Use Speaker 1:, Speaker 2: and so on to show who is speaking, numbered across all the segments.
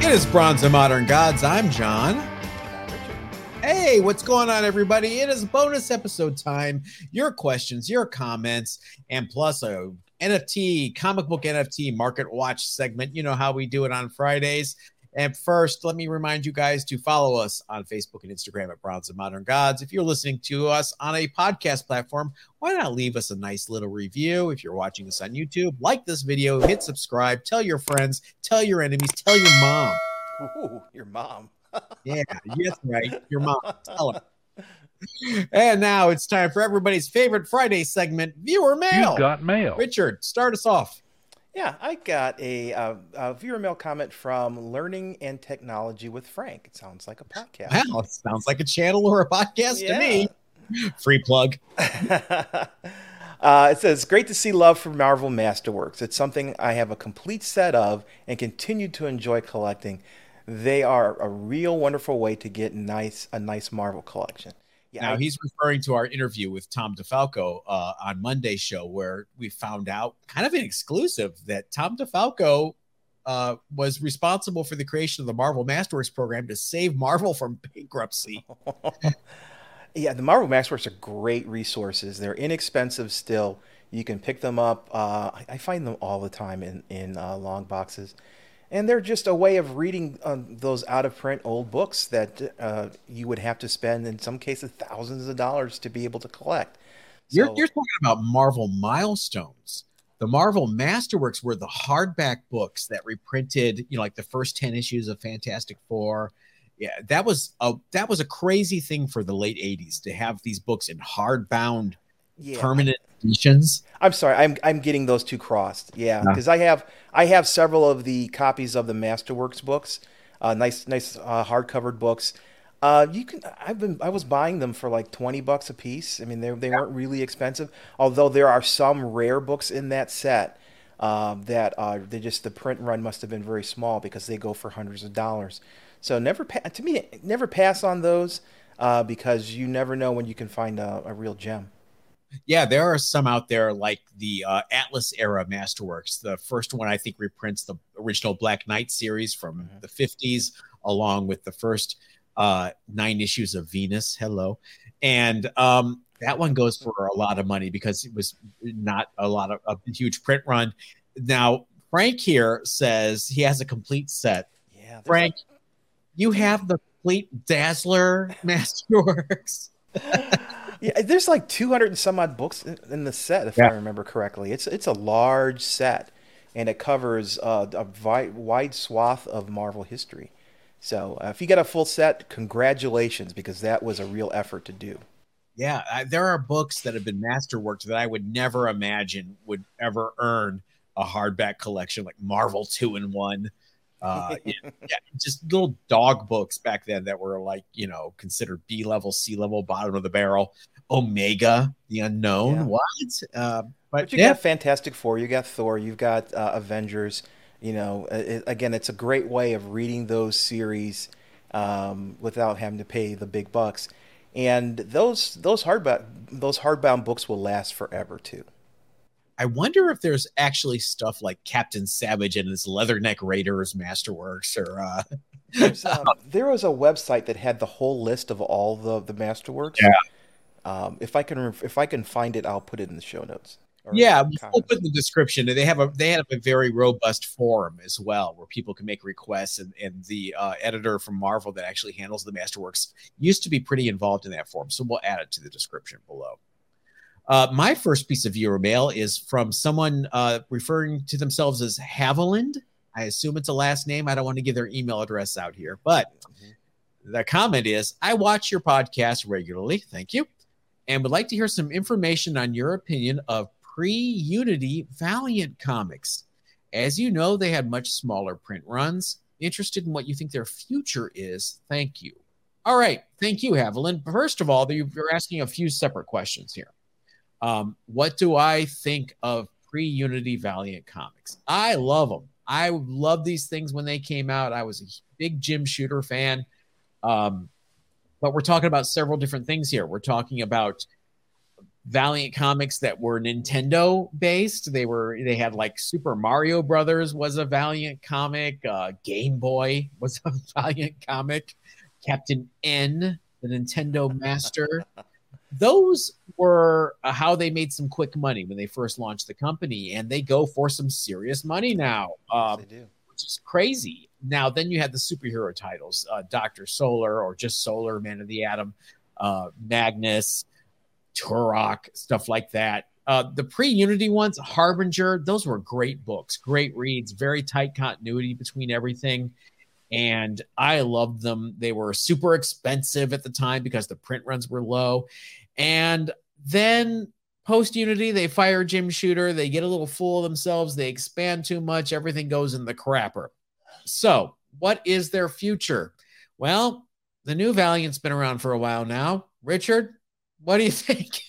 Speaker 1: It is Bronze and Modern Gods. I'm John. Hey, what's going on, everybody? It is bonus episode time. Your questions, your comments, and plus a NFT, comic book NFT market watch segment. You know how we do it on Fridays. And first, let me remind you guys to follow us on Facebook and Instagram at Bronze and Modern Gods. If you're listening to us on a podcast platform, why not leave us a nice little review? If you're watching us on YouTube, like this video, hit subscribe, tell your friends, tell your enemies, tell your mom.
Speaker 2: Ooh, your mom.
Speaker 1: yeah, yes, right. Your mom. Tell her. And now it's time for everybody's favorite Friday segment, viewer mail.
Speaker 3: You got mail.
Speaker 1: Richard, start us off.
Speaker 2: Yeah, I got a, uh, a viewer mail comment from Learning and Technology with Frank. It sounds like a podcast.
Speaker 1: Wow, sounds like a channel or a podcast yeah. to me. Free plug.
Speaker 2: Uh, it says, Great to see love for Marvel Masterworks. It's something I have a complete set of and continue to enjoy collecting. They are a real wonderful way to get nice a nice Marvel collection.
Speaker 1: Yeah, now I, he's referring to our interview with Tom DeFalco uh, on Monday's show, where we found out, kind of an exclusive, that Tom DeFalco uh, was responsible for the creation of the Marvel Masterworks program to save Marvel from bankruptcy.
Speaker 2: yeah, the Marvel Masterworks are great resources. They're inexpensive still. You can pick them up. Uh, I find them all the time in in uh, long boxes and they're just a way of reading uh, those out of print old books that uh, you would have to spend in some cases thousands of dollars to be able to collect.
Speaker 1: So, you're, you're talking about Marvel milestones. The Marvel Masterworks were the hardback books that reprinted, you know, like the first ten issues of Fantastic Four. Yeah, that was a that was a crazy thing for the late '80s to have these books in hardbound, yeah. permanent editions.
Speaker 2: I'm sorry, I'm I'm getting those two crossed. Yeah, because yeah. I have I have several of the copies of the Masterworks books, uh, nice nice uh, hardcovered books. Uh, you can I've been I was buying them for like twenty bucks a piece. I mean they they yeah. weren't really expensive, although there are some rare books in that set. Uh, that uh, they just the print run must have been very small because they go for hundreds of dollars. So never pa- to me never pass on those uh, because you never know when you can find a, a real gem.
Speaker 1: Yeah, there are some out there like the uh, Atlas era Masterworks. The first one I think reprints the original Black Knight series from mm-hmm. the 50s, along with the first uh, nine issues of Venus. Hello. And um, that one goes for a lot of money because it was not a lot of a huge print run. Now, Frank here says he has a complete set. Yeah, Frank, you have the complete Dazzler Masterworks.
Speaker 2: yeah, there's like 200 and some odd books in, the set, if yeah. I remember correctly. It's it's a large set, and it covers uh, a vi- wide swath of Marvel history. So uh, if you get a full set, congratulations, because that was a real effort to do.
Speaker 1: Yeah, I, there are books that have been masterworks that I would never imagine would ever earn a hardback collection like Marvel Two in One. Uh, yeah, yeah, just little dog books back then that were like you know considered B level, C level, bottom of the barrel. Omega, the unknown. Yeah. What? Uh,
Speaker 2: but, but, you yeah. got Fantastic Four, you got Thor, you've got uh, Avengers. You know, it, again, it's a great way of reading those series um, without having to pay the big bucks. And those those hardbound those hardbound books will last forever too.
Speaker 1: I wonder if there's actually stuff like Captain Savage and his Leatherneck Raiders Masterworks or uh
Speaker 2: um, there was a website that had the whole list of all the the Masterworks.
Speaker 1: Yeah.
Speaker 2: Um, if I can if I can find it, I'll put it in the show notes.
Speaker 1: Yeah, we'll put in the description. They have a they have a very robust forum as well where people can make requests, and, and the uh, editor from Marvel that actually handles the Masterworks used to be pretty involved in that forum. So we'll add it to the description below. Uh, my first piece of viewer mail is from someone uh, referring to themselves as Haviland. I assume it's a last name. I don't want to give their email address out here, but mm-hmm. the comment is I watch your podcast regularly. Thank you. And would like to hear some information on your opinion of pre Unity Valiant comics. As you know, they had much smaller print runs. Interested in what you think their future is. Thank you. All right. Thank you, Haviland. First of all, you're asking a few separate questions here. Um, what do I think of pre Unity Valiant comics? I love them. I love these things when they came out. I was a big Jim Shooter fan. Um, but we're talking about several different things here. We're talking about Valiant comics that were Nintendo based. They were they had like Super Mario Brothers was a Valiant comic. Uh, Game Boy was a Valiant comic. Captain N, the Nintendo Master. Those were uh, how they made some quick money when they first launched the company, and they go for some serious money now.
Speaker 2: Um, they do,
Speaker 1: which is crazy. Now, then you had the superhero titles, uh, Doctor Solar or just Solar, Man of the Atom, uh, Magnus, Turok, stuff like that. Uh, the pre-Unity ones, Harbinger, those were great books, great reads, very tight continuity between everything and I loved them. They were super expensive at the time because the print runs were low. And then post Unity, they fire Jim Shooter. They get a little full of themselves. They expand too much. Everything goes in the crapper. So, what is their future? Well, the new Valiant's been around for a while now. Richard, what do you think?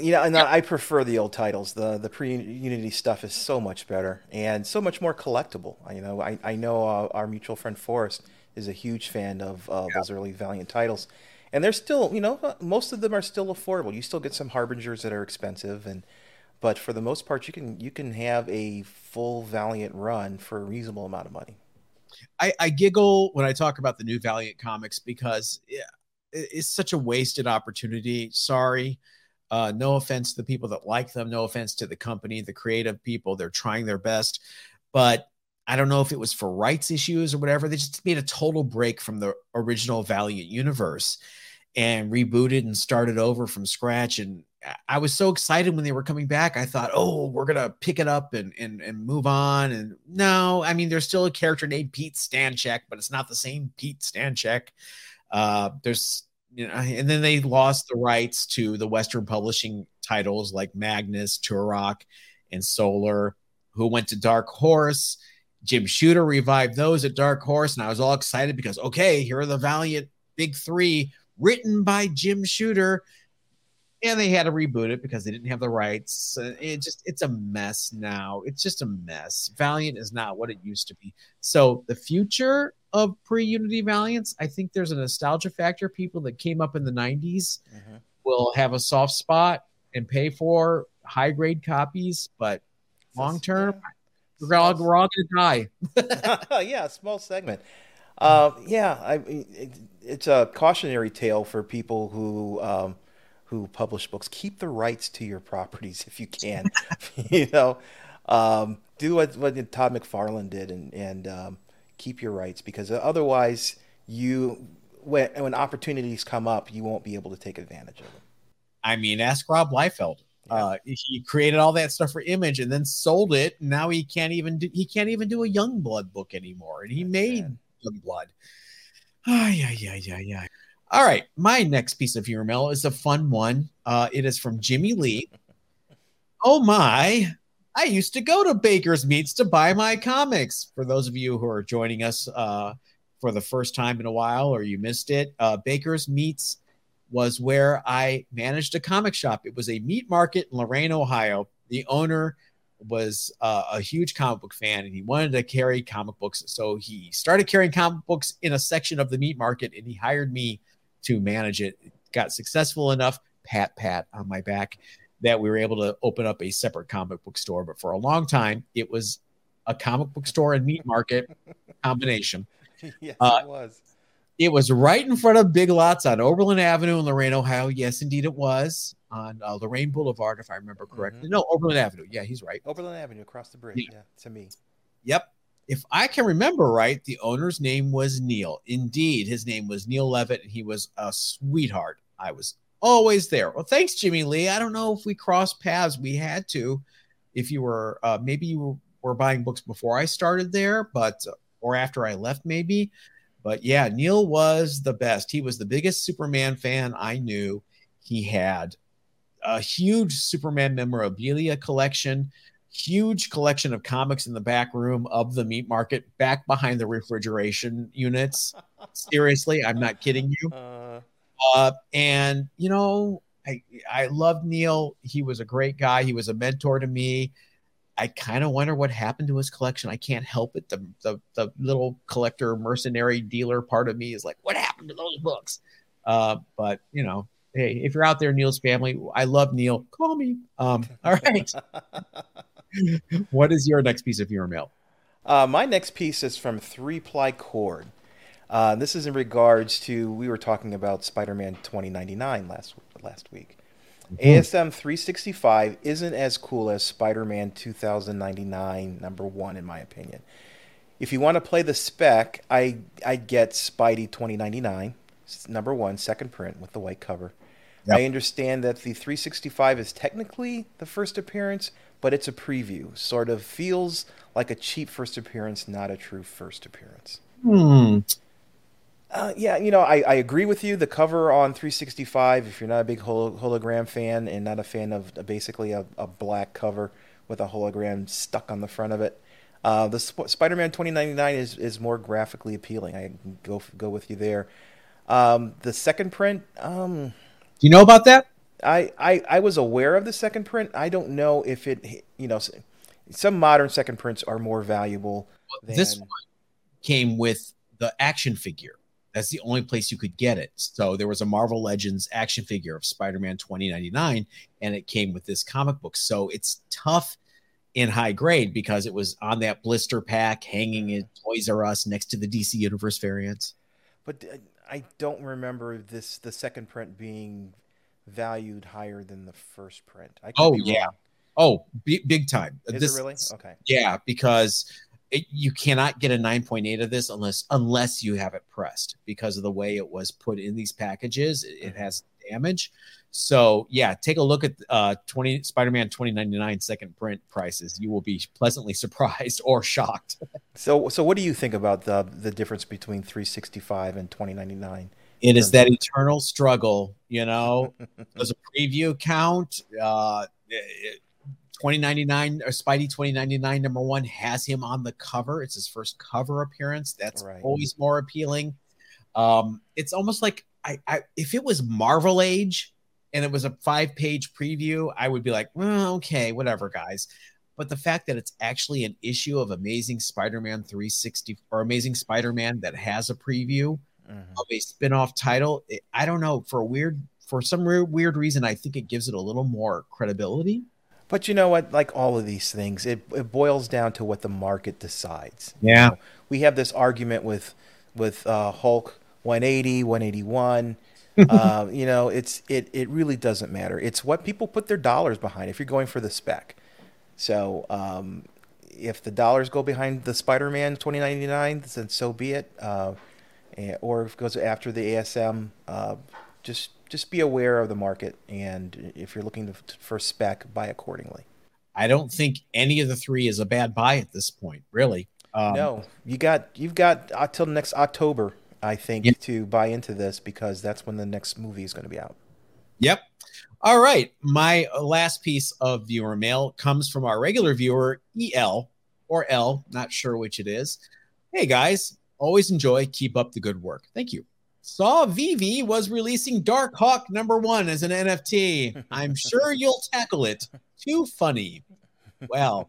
Speaker 2: You know, and I prefer the old titles. The the pre Unity stuff is so much better and so much more collectible. You know, I I know uh, our mutual friend Forrest is a huge fan of uh, yeah. those early Valiant titles, and they're still, you know, uh, most of them are still affordable. You still get some harbingers that are expensive, and but for the most part, you can you can have a full Valiant run for a reasonable amount of money.
Speaker 1: I, I giggle when I talk about the new Valiant comics because yeah, it's such a wasted opportunity. Sorry uh, no offense to the people that like them, no offense to the company, the creative people. They're trying their best. But I don't know if it was for rights issues or whatever. They just made a total break from the original Valiant universe and rebooted and started over from scratch. And I was so excited when they were coming back. I thought, oh, we're gonna pick it up and and, and move on. And no, I mean, there's still a character named Pete Stanchek, but it's not the same Pete Stanchek. Uh, there's you know, and then they lost the rights to the Western publishing titles like Magnus, Turok, and Solar, who went to Dark Horse. Jim Shooter revived those at Dark Horse, and I was all excited because okay, here are the Valiant Big Three, written by Jim Shooter, and they had to reboot it because they didn't have the rights. It just it's a mess now. It's just a mess. Valiant is not what it used to be. So the future of pre-Unity Valiants, I think there's a nostalgia factor. People that came up in the 90s mm-hmm. will have a soft spot and pay for high grade copies, but long term, we're all, we're all gonna
Speaker 2: die. yeah, small segment. Uh, yeah, I, it, it's a cautionary tale for people who um, who publish books. Keep the rights to your properties if you can. you know, um, do what, what Todd McFarlane did and and um, keep your rights because otherwise you when when opportunities come up, you won't be able to take advantage of them.
Speaker 1: I mean, ask Rob Liefeld. Yeah. Uh, he created all that stuff for Image and then sold it. Now he can't even do, he can't even do a Youngblood book anymore, and he That's made sad. Youngblood. Ah, yeah, yeah, yeah, yeah. All right, my next piece of humor mail is a fun one. Uh, it is from Jimmy Lee. oh my! I used to go to Baker's Meats to buy my comics. For those of you who are joining us uh, for the first time in a while, or you missed it, uh, Baker's Meats was where I managed a comic shop. It was a meat market in Lorain, Ohio. The owner was uh, a huge comic book fan and he wanted to carry comic books. So he started carrying comic books in a section of the meat market and he hired me to manage it. Got successful enough, pat pat on my back, that we were able to open up a separate comic book store. But for a long time, it was a comic book store and meat market combination.
Speaker 2: yes, uh, it was.
Speaker 1: It was right in front of Big Lots on Oberlin Avenue in Lorain, Ohio. Yes, indeed, it was on uh, Lorain Boulevard, if I remember correctly. Mm-hmm. No, Oberlin Avenue. Yeah, he's right.
Speaker 2: Oberlin Avenue across the bridge. Yeah, yeah to me.
Speaker 1: Yep if I can remember right, the owner's name was Neil. Indeed, his name was Neil Levitt, and he was a sweetheart. I was always there. Well, thanks, Jimmy Lee. I don't know if we crossed paths. We had to. If you were, uh, maybe you were buying books before I started there, but or after I left, maybe. But yeah, Neil was the best. He was the biggest Superman fan I knew. He had a huge Superman memorabilia collection huge collection of comics in the back room of the meat market, back behind the refrigeration units. Seriously, I'm not kidding you. Uh, uh, and you know, I I love Neil. He was a great guy. He was a mentor to me. I kind of wonder what happened to his collection. I can't help it. The, the the little collector, mercenary dealer part of me is like, what happened to those books? Uh, but you know, hey, if you're out there, Neil's family, I love Neil. Call me. Um, all right. what is your next piece of your mail?
Speaker 2: Uh, my next piece is from Three Ply Cord. Uh, this is in regards to we were talking about Spider-Man 2099 last last week. Mm-hmm. ASM 365 isn't as cool as Spider-Man 2099 number one in my opinion. If you want to play the spec, I I get Spidey 2099 number one second print with the white cover. Yep. I understand that the 365 is technically the first appearance, but it's a preview. Sort of feels like a cheap first appearance, not a true first appearance.
Speaker 1: Hmm.
Speaker 2: Uh, yeah, you know, I, I agree with you. The cover on 365, if you're not a big hol- hologram fan and not a fan of basically a, a, black cover with a hologram stuck on the front of it, uh, the Sp- Spider-Man 2099 is, is more graphically appealing. I go go with you there. Um, the second print, um,
Speaker 1: do you know about that?
Speaker 2: I, I I was aware of the second print. I don't know if it, you know, some modern second prints are more valuable.
Speaker 1: Than... This one came with the action figure. That's the only place you could get it. So there was a Marvel Legends action figure of Spider-Man 2099 and it came with this comic book. So it's tough in high grade because it was on that blister pack hanging in Toys R Us next to the DC Universe variants.
Speaker 2: But uh, I don't remember this the second print being valued higher than the first print.
Speaker 1: oh yeah. Wrong. Oh, b- big time.
Speaker 2: Is this, it really? Okay.
Speaker 1: Yeah, because it, you cannot get a 9.8 of this unless unless you have it pressed because of the way it was put in these packages. It, it has damage. So yeah, take a look at uh 20 Spider-Man 2099 second print prices. You will be pleasantly surprised or shocked.
Speaker 2: so so what do you think about the the difference between 365 and 2099?
Speaker 1: It is that eternal struggle, you know. Does a preview count. Uh, it, 2099 or Spidey 2099 number one has him on the cover. It's his first cover appearance. That's right. always more appealing. Um, it's almost like I, I if it was Marvel Age and it was a five page preview, I would be like, well, okay, whatever, guys. But the fact that it's actually an issue of Amazing Spider-Man 360 or Amazing Spider-Man that has a preview mm-hmm. of a spin-off title, it, I don't know for a weird for some weird, weird reason, I think it gives it a little more credibility.
Speaker 2: But you know what? Like all of these things, it, it boils down to what the market decides.
Speaker 1: Yeah. You know,
Speaker 2: we have this argument with with uh, Hulk 180, 181. uh, you know, it's it it really doesn't matter. It's what people put their dollars behind. If you're going for the spec, so um, if the dollars go behind the Spider-Man 2099, then so be it. Uh, or if it goes after the ASM, uh, just just be aware of the market, and if you're looking to, for spec, buy accordingly.
Speaker 1: I don't think any of the three is a bad buy at this point, really.
Speaker 2: Um, no, you got you've got until next October, I think, to buy into this because that's when the next movie is going to be out.
Speaker 1: Yep. All right. My last piece of viewer mail comes from our regular viewer, EL or L, not sure which it is. Hey guys, always enjoy. Keep up the good work. Thank you saw VeVe was releasing Darkhawk number one as an NFT. I'm sure you'll tackle it. Too funny. Well,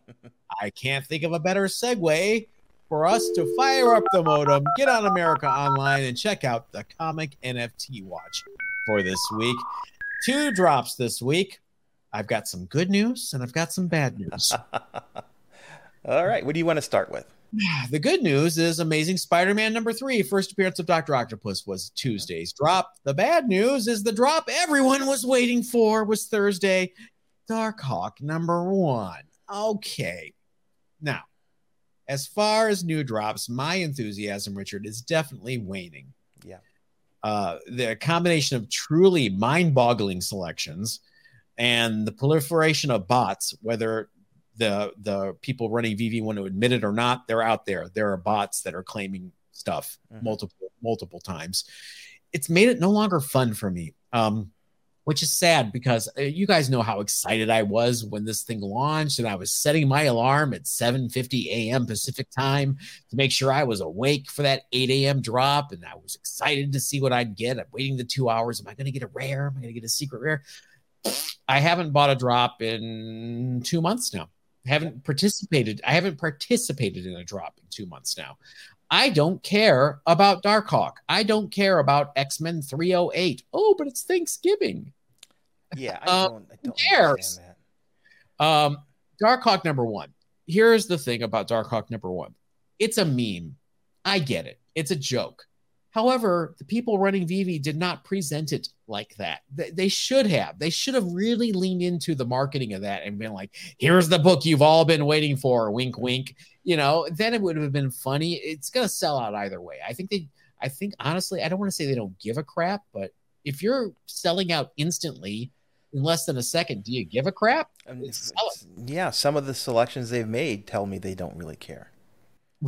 Speaker 1: I can't think of a better segue for us to fire up the modem, get on America Online, and check out the Comic NFT Watch for this week. Two drops this week. I've got some good news and I've got some bad news.
Speaker 2: All right. What do you want to start with?
Speaker 1: The good news is Amazing Spider Man number three, first appearance of Dr. Octopus, was Tuesday's drop. The bad news is the drop everyone was waiting for was Thursday, Darkhawk number one. Okay. Now, as far as new drops, my enthusiasm, Richard, is definitely waning.
Speaker 2: Yeah.
Speaker 1: Uh, the combination of truly mind boggling selections and the proliferation of bots, whether the the people running VeVe want to admit it or not, they're out there. There are bots that are claiming stuff mm-hmm. multiple multiple times. It's made it no longer fun for me. Um, which is sad because uh, you guys know how excited I was when this thing launched, and I was setting my alarm at 7:50 a.m. Pacific time to make sure I was awake for that 8 a.m. drop, and I was excited to see what I'd get. I'm waiting the two hours. Am I going to get a rare? Am I going to get a secret rare? I haven't bought a drop in two months now haven't participated. I haven't participated in a drop in two months now. I don't care about Darkhawk. I don't care about X Men 308. Oh, but it's Thanksgiving.
Speaker 2: Yeah, I um, don't, I don't
Speaker 1: cares? Um, Darkhawk number one. Here's the thing about Darkhawk number one it's a meme. I get it, it's a joke. However, the people running VeVe did not present it like that. They should have. They should have really leaned into the marketing of that and been like, here's the book you've all been waiting for. Wink, wink. You know, then it would have been funny. It's going to sell out either way. I think they, I think honestly, I don't want to say they don't give a crap, but if you're selling out instantly in less than a second, do you give a crap?
Speaker 2: Um, yeah, some of the selections they've made tell me they don't really care.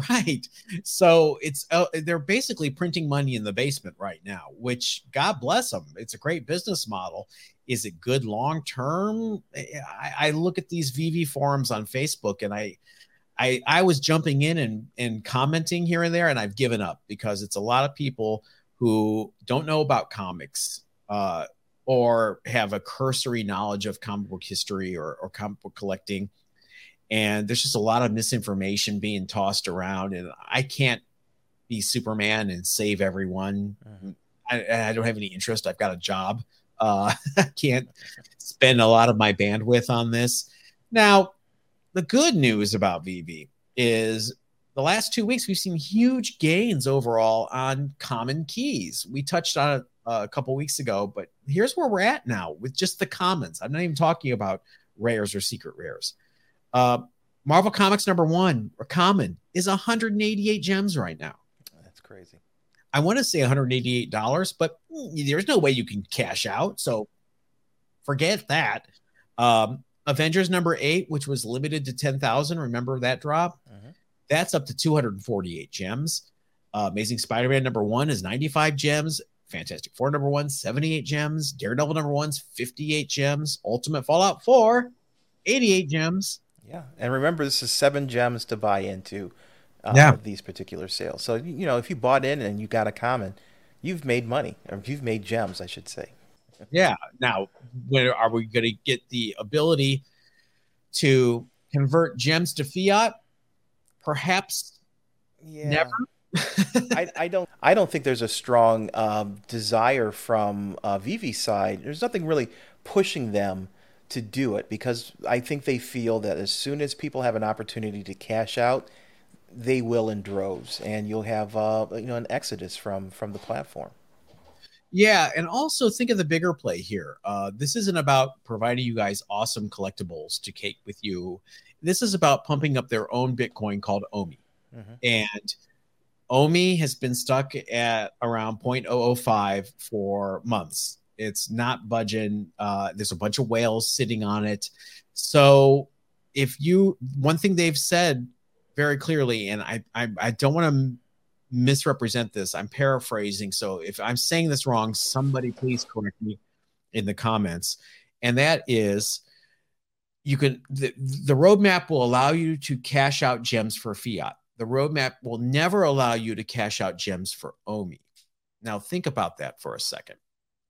Speaker 1: Right. So it's uh, they're basically printing money in the basement right now, which God bless them. It's a great business model. Is it good long term? I, I, look at these VeVe forums on Facebook and I, I, I was jumping in and, and commenting here and there, and I've given up because it's a lot of people who don't know about comics uh, or have a cursory knowledge of comic book history or, or comic book collecting and there's just a lot of misinformation being tossed around and i can't be superman and save everyone. Mm-hmm. I, I, don't have any interest. I've got a job. Uh, i can't spend a lot of my bandwidth on this. Now the good news about VeVe is the last two weeks we've seen huge gains overall on common keys. We touched on it a couple weeks ago but here's where we're at now with just the commons. I'm not even talking about rares or secret rares uh, Marvel Comics number one or common is 188 gems right now.
Speaker 2: That's crazy.
Speaker 1: I want to say $188, but there's no way you can cash out. So forget that. Um, Avengers number eight, which was limited to 10,000. Remember that drop? Mm-hmm. That's up to 248 gems. Uh, Amazing Spider Man number one is 95 gems. Fantastic Four number one, 78 gems. Daredevil number one's 58 gems. Ultimate Fallout 4, 88 gems.
Speaker 2: Yeah, and remember, this is seven gems to buy into. Uh, yeah. these particular sales. So you know, if you bought in and you got a common, you've made money, or you've made gems, I should say.
Speaker 1: yeah. Now, when are we going to get the ability to convert gems to fiat? Perhaps. Yeah. Never.
Speaker 2: I, I, don't. I don't think there's a strong um, desire from uh, VeVe side. There's nothing really pushing them to do it because I think they feel that as soon as people have an opportunity to cash out, they will in droves, and you'll have uh, you know an exodus from from the platform.
Speaker 1: Yeah, and also think of the bigger play here. Uh, this isn't about providing you guys awesome collectibles to cake with you. This is about pumping up their own Bitcoin called OMI, mm-hmm. and OMI has been stuck at around 0.005 for months it's not budging. Uh, there's a bunch of whales sitting on it. So if you, one thing they've said very clearly, and I, I, I don't want to misrepresent this. I'm paraphrasing. So if I'm saying this wrong, somebody please correct me in the comments. And that is, you can the, the roadmap will allow you to cash out gems for fiat. The roadmap will never allow you to cash out gems for OMI. Now think about that for a second.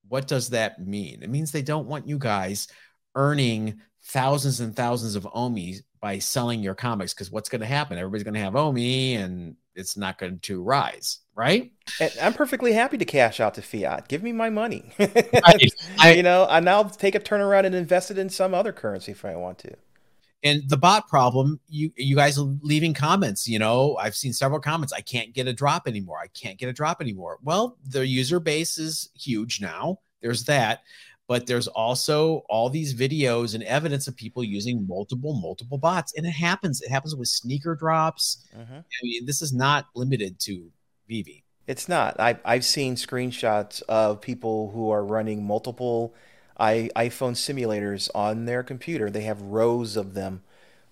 Speaker 1: What does that mean? It means they don't want you guys earning thousands and thousands of OMI by selling your comics because what's going to happen? Everybody's going to have OMI and it's not going to rise, right?
Speaker 2: And I'm perfectly happy to cash out to fiat. Give me my money. I, you know, and I'll take a turnaround and invest it in some other currency if I want to
Speaker 1: and the bot problem you you guys are leaving comments you know? I've seen several comments i can't get a drop anymore. I can't get a drop anymore. Well the user base is huge now. There's that. But there's also all these videos and evidence of people using multiple multiple bots and it happens. It happens with sneaker drops. Mm-hmm. i mean this is not limited to VeVe.
Speaker 2: It's not. I, i've seen screenshots of people who are running multiple I, iPhone simulators on their computer. They have rows of them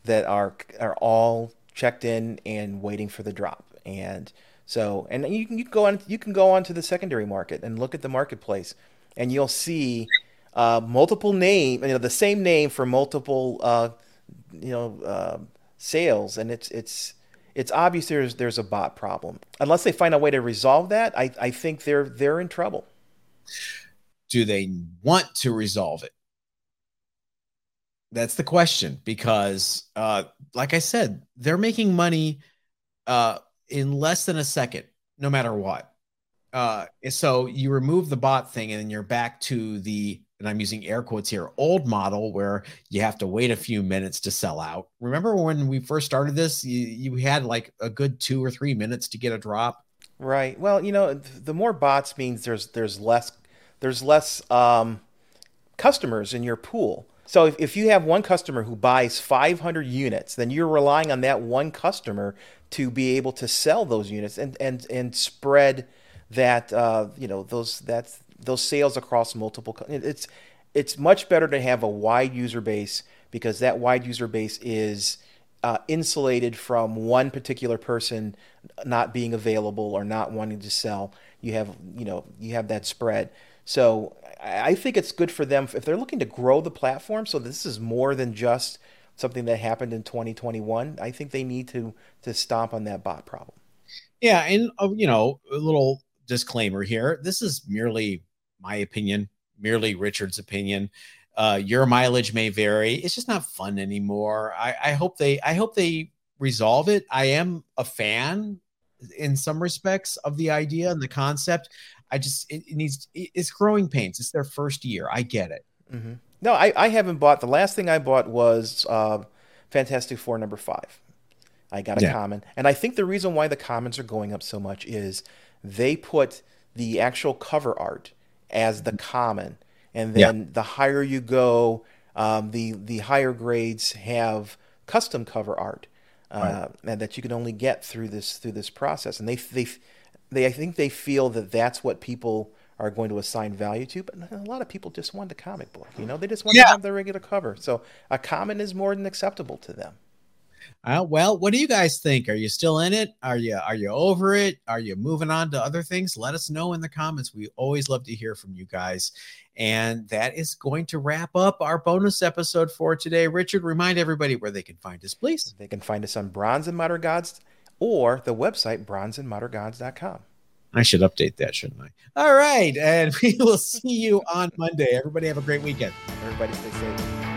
Speaker 2: that are are all checked in and waiting for the drop. And so, and you can, you can go on you can go on to the secondary market and look at the marketplace, and you'll see uh, multiple name, you know, the same name for multiple, uh, you know, uh, sales, and it's it's it's obvious there's there's a bot problem. Unless they find a way to resolve that, I I think they're they're in trouble
Speaker 1: do they want to resolve it? That's the question because, uh, like I said, they're making money uh, in less than a second, no matter what. Uh, so you remove the bot thing, and then you're back to the and I'm using air quotes here, old model where you have to wait a few minutes to sell out. Remember when we first started this, you, you had like a good two or three minutes to get a drop.
Speaker 2: Right. Well, you know, the more bots means there's there's less there's less um, customers in your pool. So if, if you have one customer who buys 500 units, then you're relying on that one customer to be able to sell those units and and and spread that uh, you know those that those sales across multiple. It's it's much better to have a wide user base because that wide user base is uh, insulated from one particular person not being available or not wanting to sell. You have you know you have that spread. So I think it's good for them if they're looking to grow the platform. So this is more than just something that happened in 2021. I think they need to to stomp on that bot problem.
Speaker 1: Yeah, and uh, you know, a little disclaimer here. This is merely my opinion, merely Richard's opinion. Uh, your mileage may vary. It's just not fun anymore. I, I hope they I hope they resolve it. I am a fan in some respects of the idea and the concept. I just it, it needs it's growing pains. It's their first year. I get it.
Speaker 2: Mm-hmm. No, I, I haven't bought. The last thing I bought was uh, Fantastic Four number five. I got a yeah. common, and I think the reason why the commons are going up so much is they put the actual cover art as the common, and then yeah. the higher you go, um, the the higher grades have custom cover art, uh, right. and that you can only get through this through this process. And they they they I think they feel that that's what people are going to assign value to, but a lot of people just want the comic book. You know, they just want yeah. to have the regular cover. So a common is more than acceptable to them.
Speaker 1: Uh, well, what do you guys think? Are you still in it? Are you are you over it? Are you moving on to other things? Let us know in the comments. We always love to hear from you guys. And that is going to wrap up our bonus episode for today. Richard, remind everybody where they can find us, please.
Speaker 2: They can find us on Bronze and Modern Gods or the website bronzeandmoderngods.com.
Speaker 1: I should update that, shouldn't I? All right. And we will see you on Monday. Everybody have a great weekend.
Speaker 2: Everybody stay safe.